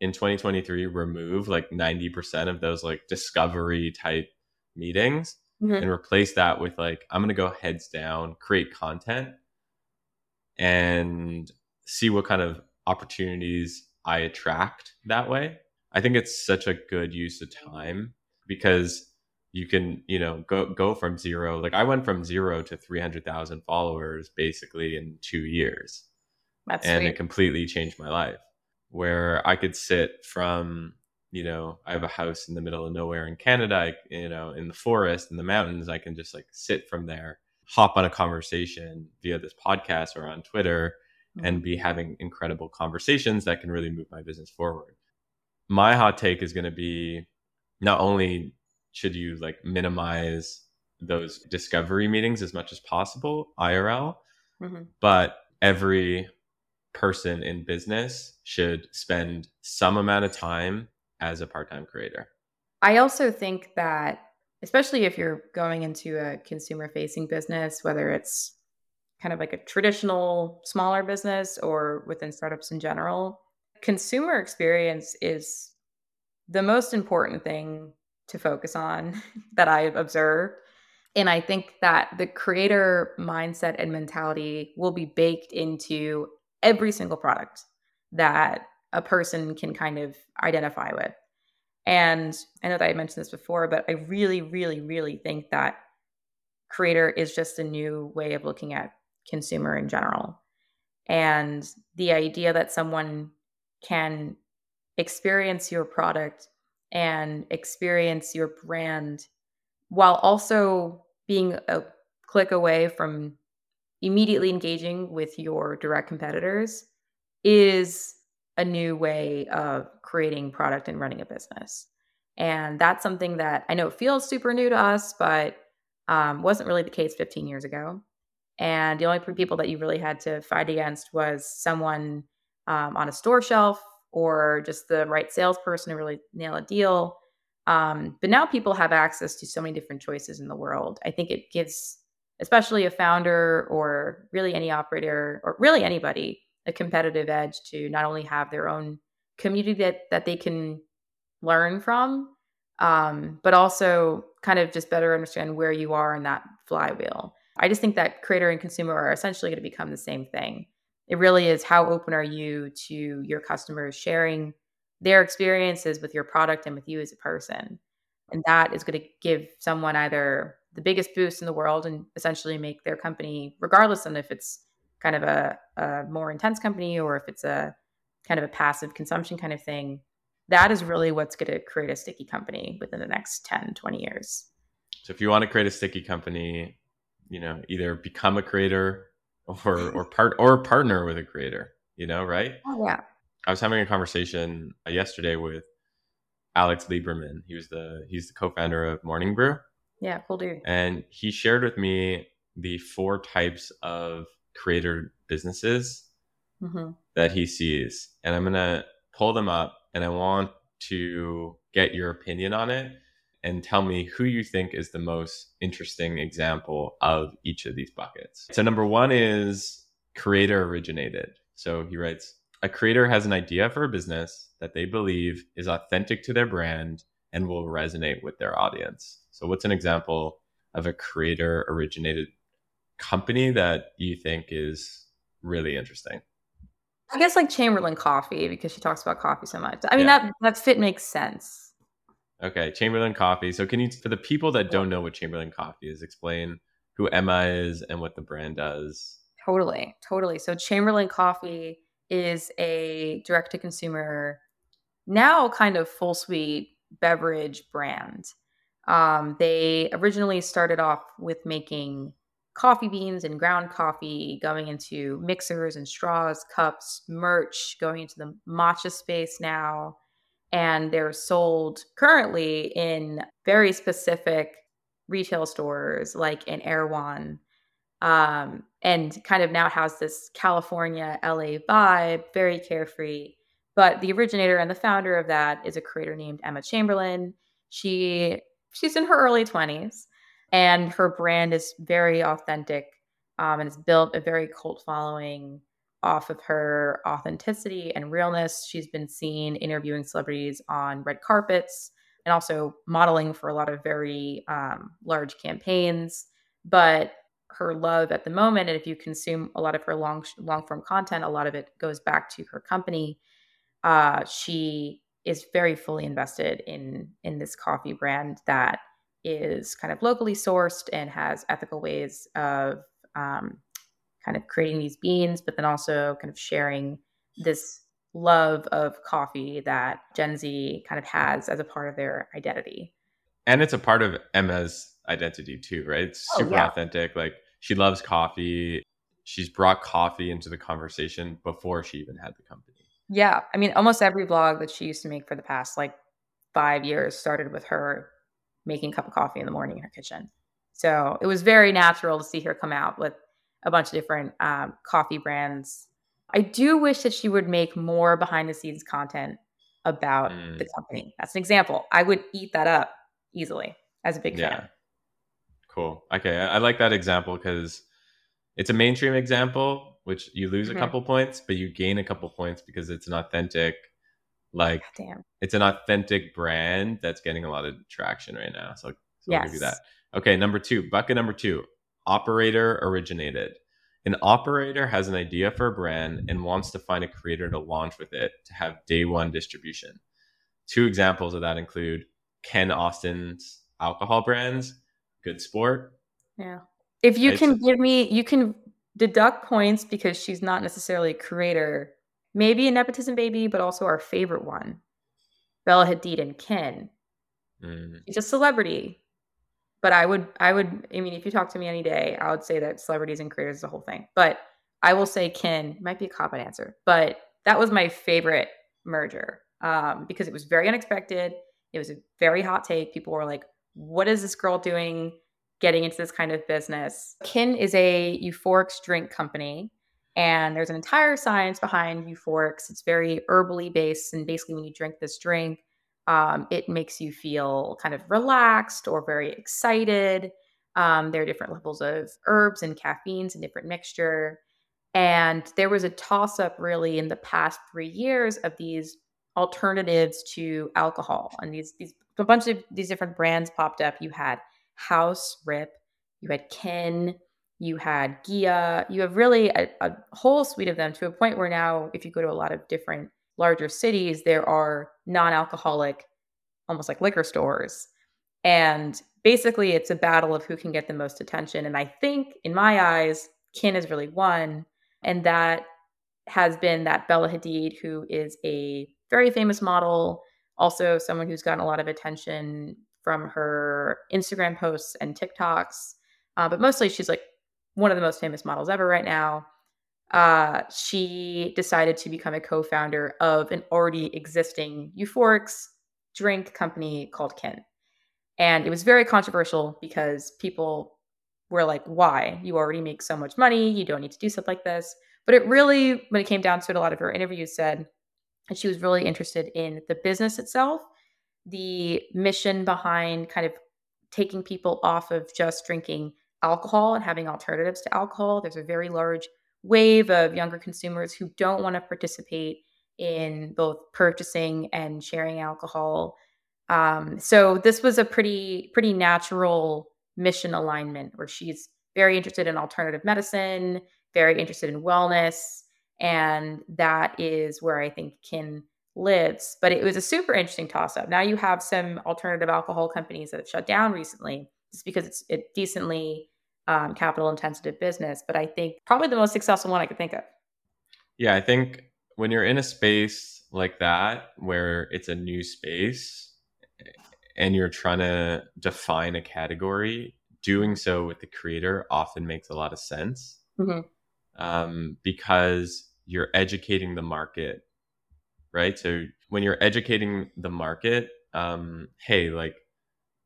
in 2023 remove like 90% of those like discovery type meetings mm-hmm. and replace that with like i'm going to go heads down create content and see what kind of opportunities i attract that way i think it's such a good use of time because you can you know go go from zero like i went from zero to 300000 followers basically in two years That's and sweet. it completely changed my life where i could sit from you know, I have a house in the middle of nowhere in Canada, I, you know, in the forest, in the mountains, I can just like sit from there, hop on a conversation via this podcast or on Twitter mm-hmm. and be having incredible conversations that can really move my business forward. My hot take is going to be not only should you like minimize those discovery meetings as much as possible IRL, mm-hmm. but every person in business should spend some amount of time as a part-time creator. I also think that especially if you're going into a consumer facing business whether it's kind of like a traditional smaller business or within startups in general, consumer experience is the most important thing to focus on that I've observed. And I think that the creator mindset and mentality will be baked into every single product that a person can kind of identify with. And I know that I mentioned this before, but I really, really, really think that creator is just a new way of looking at consumer in general. And the idea that someone can experience your product and experience your brand while also being a click away from immediately engaging with your direct competitors is a new way of creating product and running a business. And that's something that I know feels super new to us, but um, wasn't really the case 15 years ago. And the only people that you really had to fight against was someone um, on a store shelf or just the right salesperson to really nail a deal. Um, but now people have access to so many different choices in the world. I think it gives, especially a founder or really any operator or really anybody, a competitive edge to not only have their own community that, that they can learn from, um, but also kind of just better understand where you are in that flywheel. I just think that creator and consumer are essentially going to become the same thing. It really is how open are you to your customers sharing their experiences with your product and with you as a person. And that is going to give someone either the biggest boost in the world and essentially make their company, regardless of if it's kind of a, a more intense company or if it's a kind of a passive consumption kind of thing, that is really what's going to create a sticky company within the next 10, 20 years. So if you want to create a sticky company, you know either become a creator or or part or partner with a creator you know right? Oh yeah. I was having a conversation yesterday with alex lieberman. He was the he's the co-founder of morning brew. Yeah cool dude. And he shared with me the four types of creator businesses mm-hmm. that he sees. And i'm gonna pull them up and i want to get your opinion on it and tell me who you think is the most interesting example of each of these buckets. So, number one is creator originated. So, he writes A creator has an idea for a business that they believe is authentic to their brand and will resonate with their audience. So, what's an example of a creator originated company that you think is really interesting? I guess like Chamberlain Coffee because she talks about coffee so much. I mean yeah. that that fit makes sense. Okay, Chamberlain Coffee. So, can you, for the people that don't know what Chamberlain Coffee is, explain who Emma is and what the brand does? Totally, totally. So, Chamberlain Coffee is a direct to consumer, now kind of full suite beverage brand. Um, they originally started off with making coffee beans and ground coffee, going into mixers and straws, cups, merch, going into the matcha space now and they're sold currently in very specific retail stores like in Erewhon. Um, and kind of now has this California LA vibe, very carefree. But the originator and the founder of that is a creator named Emma Chamberlain. She she's in her early 20s and her brand is very authentic um, and it's built a very cult following off of her authenticity and realness. She's been seen interviewing celebrities on red carpets and also modeling for a lot of very um, large campaigns. But her love at the moment, and if you consume a lot of her long long form content, a lot of it goes back to her company. Uh, she is very fully invested in in this coffee brand that is kind of locally sourced and has ethical ways of um, kind of creating these beans, but then also kind of sharing this love of coffee that Gen Z kind of has as a part of their identity. And it's a part of Emma's identity too, right? It's oh, super oh, yeah. authentic. Like she loves coffee. she's brought coffee into the conversation before she even had the company. Yeah. I mean, almost every vlog that she used to make for the past like five years started with her making a cup of coffee in the morning in her kitchen. So it was very natural to see her come out with a bunch of different um, coffee brands. I do wish that she would make more behind the scenes content about mm. the company. That's an example. I would eat that up easily as a big yeah. fan. Cool. Okay. I, I like that example because it's a mainstream example, which you lose mm-hmm. a couple points, but you gain a couple points because it's an authentic, like, Damn. it's an authentic brand that's getting a lot of traction right now. So, so yes. I'll give you that. Okay. Number two, bucket number two, operator originated. An operator has an idea for a brand and wants to find a creator to launch with it to have day one distribution. Two examples of that include Kin Austin's alcohol brands, Good Sport. Yeah. If you can give me, you can deduct points because she's not necessarily a creator. Maybe a nepotism baby, but also our favorite one, Bella Hadid and Ken. Mm. She's a celebrity, but I would, I would, I mean, if you talk to me any day, I would say that celebrities and creators is the whole thing. But I will say Kin might be a cop out answer, but that was my favorite merger um, because it was very unexpected. It was a very hot take. People were like, "What is this girl doing?" getting into this kind of business. Kin is a euphorics drink company, and there's an entire science behind euphorics. It's very herbally based, and basically, when you drink this drink, um, it makes you feel kind of relaxed or very excited. Um, there are different levels of herbs and caffeines and different mixture. And there was a toss up really in the past three years of these alternatives to alcohol. And these, these, a bunch of these different brands popped up. You had House Rip, you had Kin, you had Ghia, you have really a, a, whole suite of them to a point where now, if you go to a lot of different larger cities, there are non alcoholic, almost like liquor stores. And basically, it's a battle of who can get the most attention. And I think, in my eyes, Kin has really won. And that has been that Bella Hadid, who is a very famous model, also someone who's gotten a lot of attention from her Instagram posts and TikToks. Uh, but mostly, she's like one of the most famous models ever right now. Uh, she decided to become a co founder of an already existing euphorics drink company called Kin. And it was very controversial because people were like, why? You already make so much money. You don't need to do stuff like this. But it really, when it came down to it, a lot of her interviews said that she was really interested in the business itself the mission behind kind of taking people off of just drinking alcohol and having alternatives to alcohol. There's a very large wave of younger consumers who don't want to participate in both purchasing and sharing alcohol. Um, so this was a pretty pretty natural mission alignment where she's very interested in alternative medicine, very interested in wellness, and that is where I think Kin lives. But it was a super interesting toss up. Now you have some alternative alcohol companies that have shut down recently just because it's a decently um, capital intensive business. But I think probably the most successful one I could think of. Yeah, I think when you're in a space like that where it's a new space and you're trying to define a category, doing so with the creator often makes a lot of sense mm-hmm. um, because you're educating the market right? So when you're educating the market, um, hey, like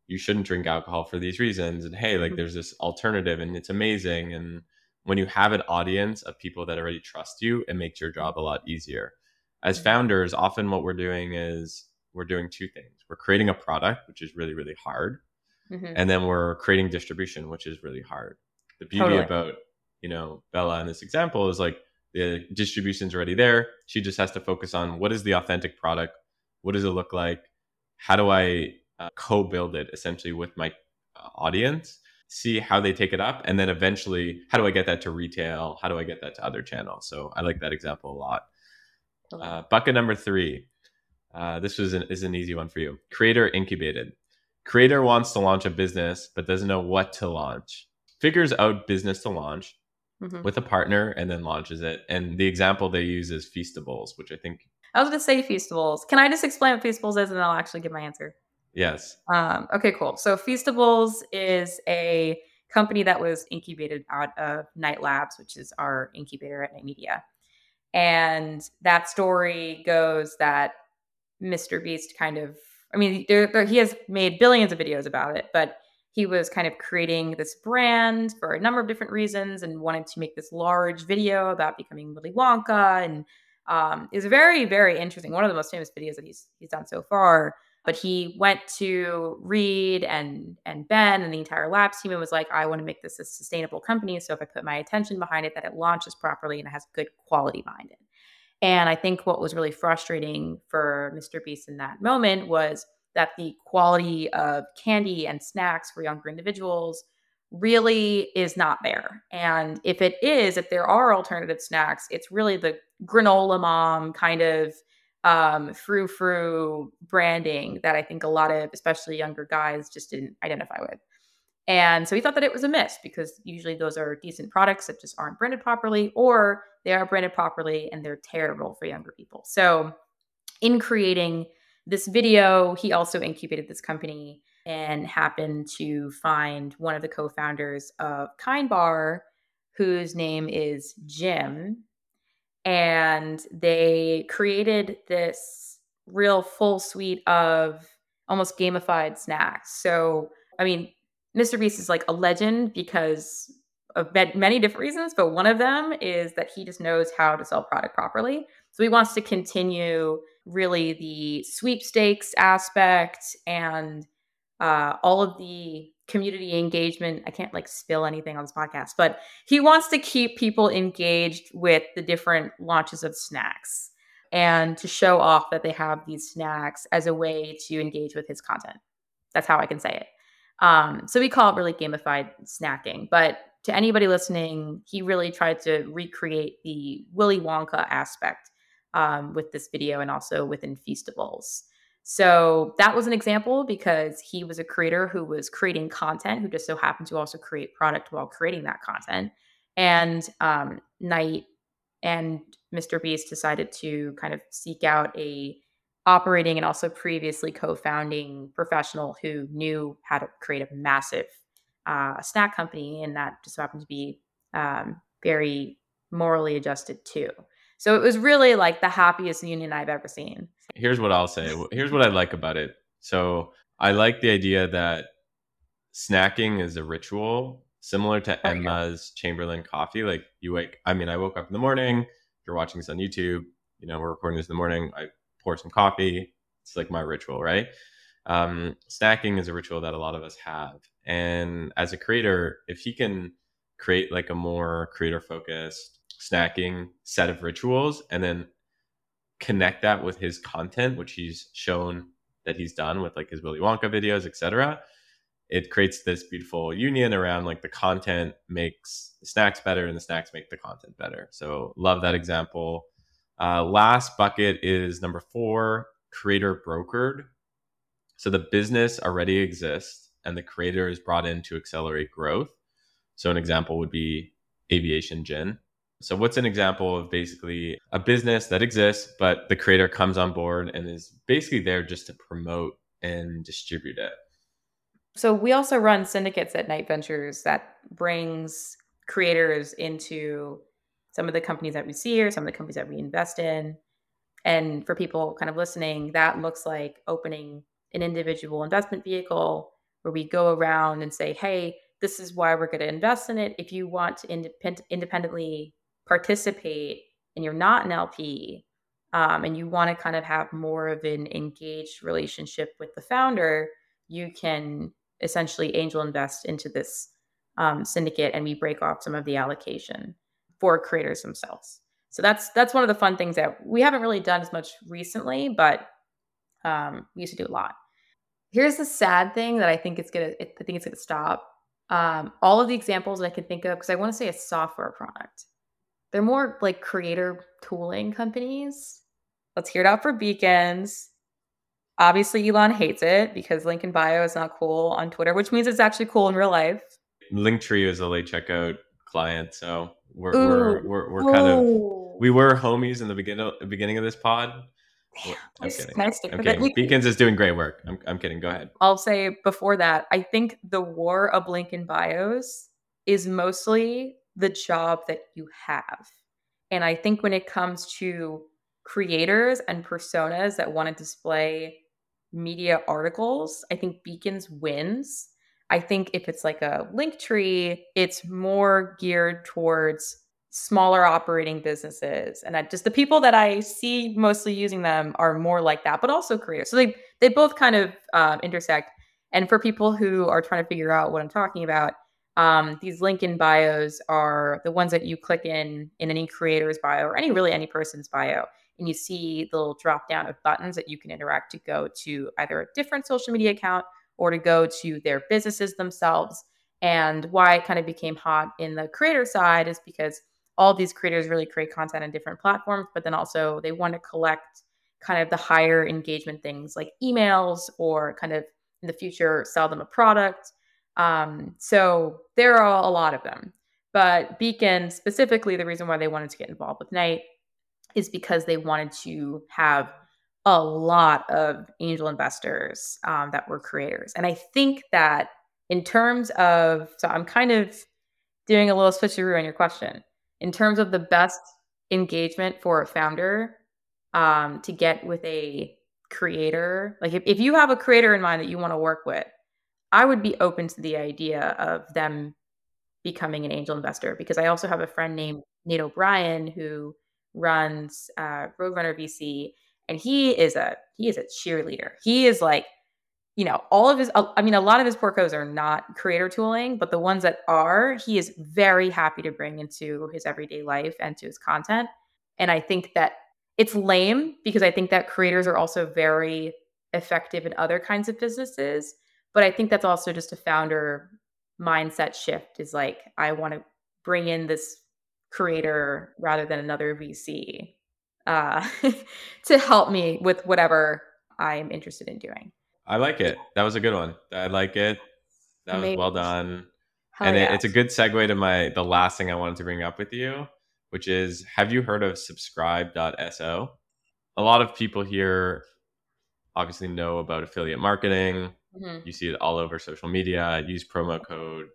you shouldn't drink alcohol for these reasons, and hey, like mm-hmm. there's this alternative, and it's amazing. And when you have an audience of people that already trust you, it makes your job a lot easier. As mm-hmm. founders, often what we're doing is we're doing two things. We're creating a product, which is really, really hard. Mm-hmm. And then we're creating distribution, which is really hard. The beauty totally. about, you know, Bella in this example is like the distribution's already there. She just has to focus on what is the authentic product? What does it look like? How do I uh, co-build it essentially with my uh, audience? See how they take it up, and then eventually, how do I get that to retail? How do I get that to other channels? So I like that example a lot. Uh, bucket number three. Uh, this was an, is an easy one for you. Creator incubated. Creator wants to launch a business but doesn't know what to launch. Figures out business to launch, mm-hmm. with a partner and then launches it. And the example they use is Feastables, which I think I was going to say Feastables. Can I just explain what Feastables is and then I'll actually give my answer? Yes. Um, okay, cool. So Feastables is a company that was incubated out of Night Labs, which is our incubator at Night Media. And that story goes that Mr. Beast kind of, I mean, there, there, he has made billions of videos about it, but he was kind of creating this brand for a number of different reasons and wanted to make this large video about becoming Willy Wonka. And um, was very, very interesting. One of the most famous videos that he's he's done so far. But he went to Reed and and Ben and the entire labs team and was like, I want to make this a sustainable company. So if I put my attention behind it, that it launches properly and it has good quality behind it. And I think what was really frustrating for Mr. Beast in that moment was that the quality of candy and snacks for younger individuals really is not there. And if it is, if there are alternative snacks, it's really the granola mom kind of um, frou frou branding that I think a lot of, especially younger guys, just didn't identify with. And so he thought that it was a miss because usually those are decent products that just aren't branded properly, or they are branded properly and they're terrible for younger people. So, in creating this video, he also incubated this company and happened to find one of the co founders of Kind Bar, whose name is Jim and they created this real full suite of almost gamified snacks. So, I mean, Mr. Beast is like a legend because of many different reasons, but one of them is that he just knows how to sell product properly. So he wants to continue really the sweepstakes aspect and uh, all of the community engagement. I can't like spill anything on this podcast, but he wants to keep people engaged with the different launches of snacks and to show off that they have these snacks as a way to engage with his content. That's how I can say it. Um, so we call it really gamified snacking. But to anybody listening, he really tried to recreate the Willy Wonka aspect um, with this video and also within Feastables. So that was an example because he was a creator who was creating content, who just so happened to also create product while creating that content. And um, Night and Mr. Beast decided to kind of seek out a operating and also previously co-founding professional who knew how to create a massive uh, snack company, and that just happened to be um, very morally adjusted too. So it was really like the happiest union I've ever seen here's what I'll say. Here's what I like about it. So I like the idea that snacking is a ritual similar to oh, Emma's yeah. Chamberlain coffee. Like you wake, I mean, I woke up in the morning, you're watching this on YouTube, you know, we're recording this in the morning. I pour some coffee. It's like my ritual, right? Um, snacking is a ritual that a lot of us have. And as a creator, if he can create like a more creator focused snacking set of rituals and then connect that with his content, which he's shown that he's done with like his Willy Wonka videos, etc. It creates this beautiful union around like the content makes the snacks better and the snacks make the content better. So love that example. Uh, last bucket is number four, creator brokered. So the business already exists and the creator is brought in to accelerate growth. So an example would be Aviation Gin. So, what's an example of basically a business that exists, but the creator comes on board and is basically there just to promote and distribute it? So, we also run syndicates at Night Ventures that brings creators into some of the companies that we see or some of the companies that we invest in. And for people kind of listening, that looks like opening an individual investment vehicle where we go around and say, hey, this is why we're going to invest in it. If you want to independ- independently participate and you're not an LP um, and you want to kind of have more of an engaged relationship with the founder, you can essentially angel invest into this um, syndicate and we break off some of the allocation for creators themselves. So that's that's one of the fun things that we haven't really done as much recently, but um, we used to do a lot. Here's the sad thing that I think it's gonna I think it's gonna stop. Um, all of the examples I can think of because I want to say a software product they're more like creator tooling companies. Let's hear it out for beacons. Obviously, Elon hates it because link in bio is not cool on Twitter, which means it's actually cool in real life. Linktree is a late checkout client, so we're we're we're, we're kind of we were homies in the beginning beginning of this pod. I'm kidding. I'm kidding. Beacons is doing great work. I'm, I'm kidding. Go ahead. I'll say before that, I think the war of link in bios is mostly the job that you have. And I think when it comes to creators and personas that want to display media articles, I think Beacons wins. I think if it's like a link tree, it's more geared towards smaller operating businesses and I, just the people that i see mostly using them are more like that but also creators so they they both kind of um, intersect. And for people who are trying to figure out what i'm talking about um, these link in bios are the ones that you click in in any creator's bio or any really any person's bio and you see the little drop down of buttons that you can interact to go to either a different social media account or to go to their businesses themselves. And why it kind of became hot in the creator side is because all these creators really create content on different platforms, but then also they want to collect kind of the higher engagement things like emails or kind of in the future sell them a product. Um, so there are a lot of them. But Beacon, specifically, the reason why they wanted to get involved with Night is because they wanted to have a lot of angel investors um, that were creators. And I think that in terms of, so I'm kind of doing a little switcheroo on your question in terms of the best engagement for a founder um, to get with a creator like if, if you have a creator in mind that you want to work with i would be open to the idea of them becoming an angel investor because i also have a friend named nate o'brien who runs uh, roadrunner vc and he is a he is a cheerleader. He is like you know, all of his, I mean, a lot of his portcos are not creator tooling, but the ones that are, he is very happy to bring into his everyday life and to his content. And I think that it's lame because I think that creators are also very effective in other kinds of businesses. But I think that's also just a founder mindset shift is like, I want to bring in this creator rather than another VC uh, to help me with whatever I'm interested in doing. I like it. That was a good one. I like it. That was well done. Hell and yeah. it, it's a good segue to my the last thing I wanted to bring up with you, which is have you heard of subscribe.so? A lot of people here obviously know about affiliate marketing. Mm-hmm. You see it all over social media. Use promo code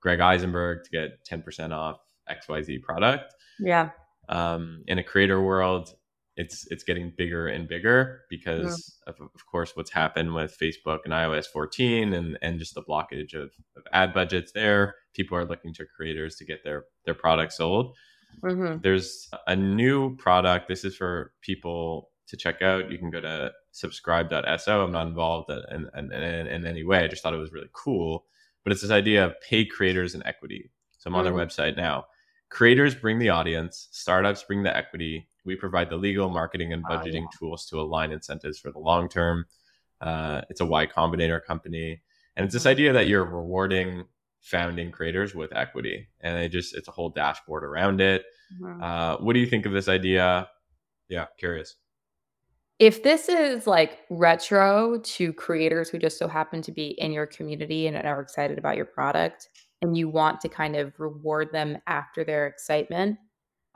Greg Isenberg to get 10% off XYZ product. Yeah. Um, in a creator world, it's it's getting bigger and bigger because yeah. of, of course what's happened with Facebook and iOS 14 and and just the blockage of, of ad budgets there. People are looking to creators to get their their products sold. Mm-hmm. There's a new product. This is for people to check out. You can go to subscribe.so. I'm not involved in, in, in, in any way. I just thought it was really cool. But it's this idea of pay creators and equity. So I'm on mm-hmm. their website now. Creators bring the audience, startups bring the equity, we provide the legal, marketing, and ah, budgeting tools to align incentives for the long term. Uh, it's a Y Combinator company, and it's this mm-hmm. idea that you're rewarding founding creators with equity, and they just it's a whole dashboard around it. Mm-hmm. Uh, what do you think of this idea? Yeah, curious. If this is like retro to creators who just so happen to be in your community and are excited about your product, and you want to kind of reward them after their excitement,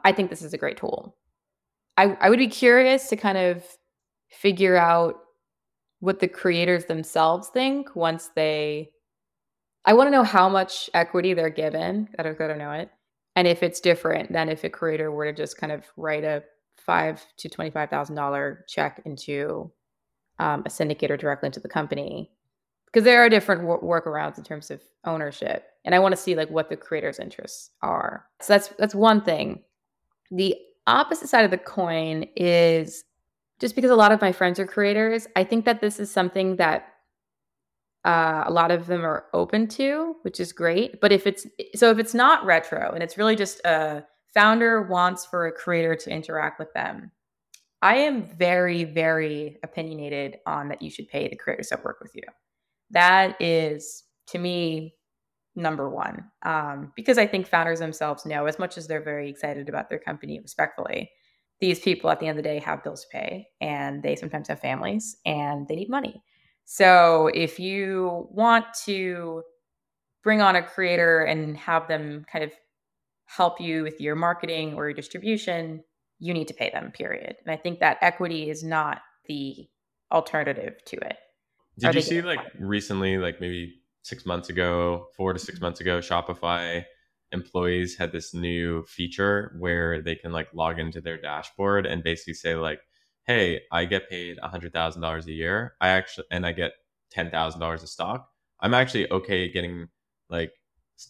I think this is a great tool. I, I would be curious to kind of figure out what the creators themselves think once they I want to know how much equity they're given. I don't, I don't know it. And if it's different than if a creator were to just kind of write a five to twenty five thousand dollar check into um, a syndicator directly into the company, because there are different workarounds in terms of ownership, and I want to see like what the creator's interests are. So that's that's one thing. The opposite side of the coin is just because a lot of my friends are creators, I think that this is something that uh, a lot of them are open to, which is great. But if it's so, if it's not retro and it's really just a founder wants for a creator to interact with them, I am very, very opinionated on that you should pay the creators that work with you. That is, to me, number one um, because i think founders themselves know as much as they're very excited about their company respectfully these people at the end of the day have bills to pay and they sometimes have families and they need money so if you want to bring on a creator and have them kind of help you with your marketing or your distribution you need to pay them, period. And I think that equity is not the alternative to it. Did you see like recently, like maybe six months ago, four to six mm-hmm. months ago, Shopify employees had this new feature where they can like log into their dashboard and basically say like, "Hey, I get paid a hundred thousand dollars a year. I actually and I get ten thousand dollars of stock. I'm actually okay getting like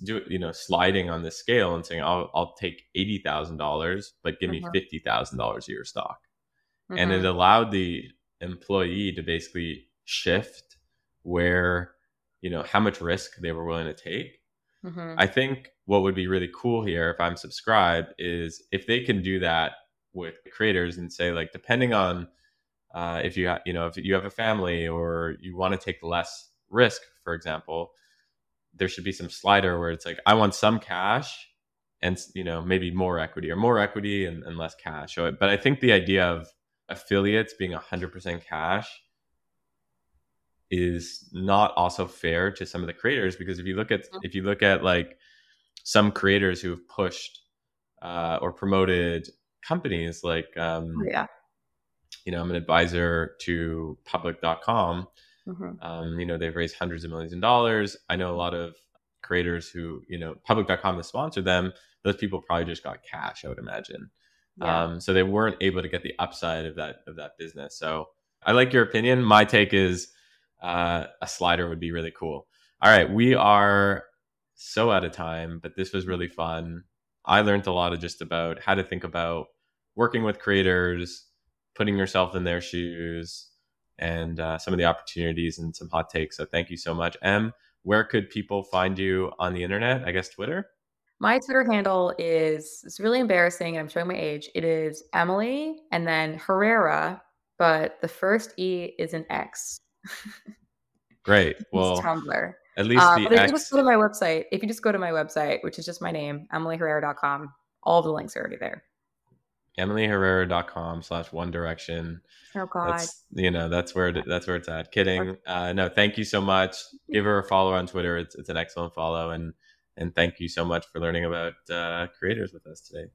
do you know sliding on the scale and saying I'll I'll take eighty thousand dollars, but give me mm-hmm. fifty thousand dollars a year stock." Mm-hmm. And it mm-hmm. allowed the employee to basically shift where you know how much risk they were willing to take mm-hmm. i think what would be really cool here if i'm subscribed is if they can do that with creators and say like depending on uh, if you ha- you know if you have a family or you want to take less risk for example there should be some slider where it's like i want some cash and you know maybe more equity or more equity and, and less cash but i think the idea of affiliates being 100% cash is not also fair to some of the creators because if you look at mm-hmm. if you look at like some creators who have pushed uh, or promoted companies like um, oh, yeah you know i'm an advisor to public.com mm-hmm. um, you know they've raised hundreds of millions of dollars i know a lot of creators who you know public.com has sponsored them those people probably just got cash i would imagine yeah. um, so they weren't able to get the upside of that of that business so i like your opinion my take is uh, a slider would be really cool. All right, we are so out of time, but this was really fun. I learned a lot of just about how to think about working with creators, putting yourself in their shoes, and uh, some of the opportunities and some hot takes. So thank you so much, Em. Where could people find you on the internet? I guess Twitter. My Twitter handle is it's really embarrassing. I'm showing my age. It is Emily and then Herrera, but the first E is an X. Great. Well, Tumblr. At least uh, the but X... if you just go to my website, if you just go to my website, which is just my name, emilyherrera.com, all the links are already there. emilyherrera.com slash one direction. Oh God. That's, you know, that's where it, that's where it's at. Kidding. Uh, no, thank you so much. Give her a follow on Twitter. It's, it's an excellent follow. And, and thank you so much for learning about uh, creators with us today.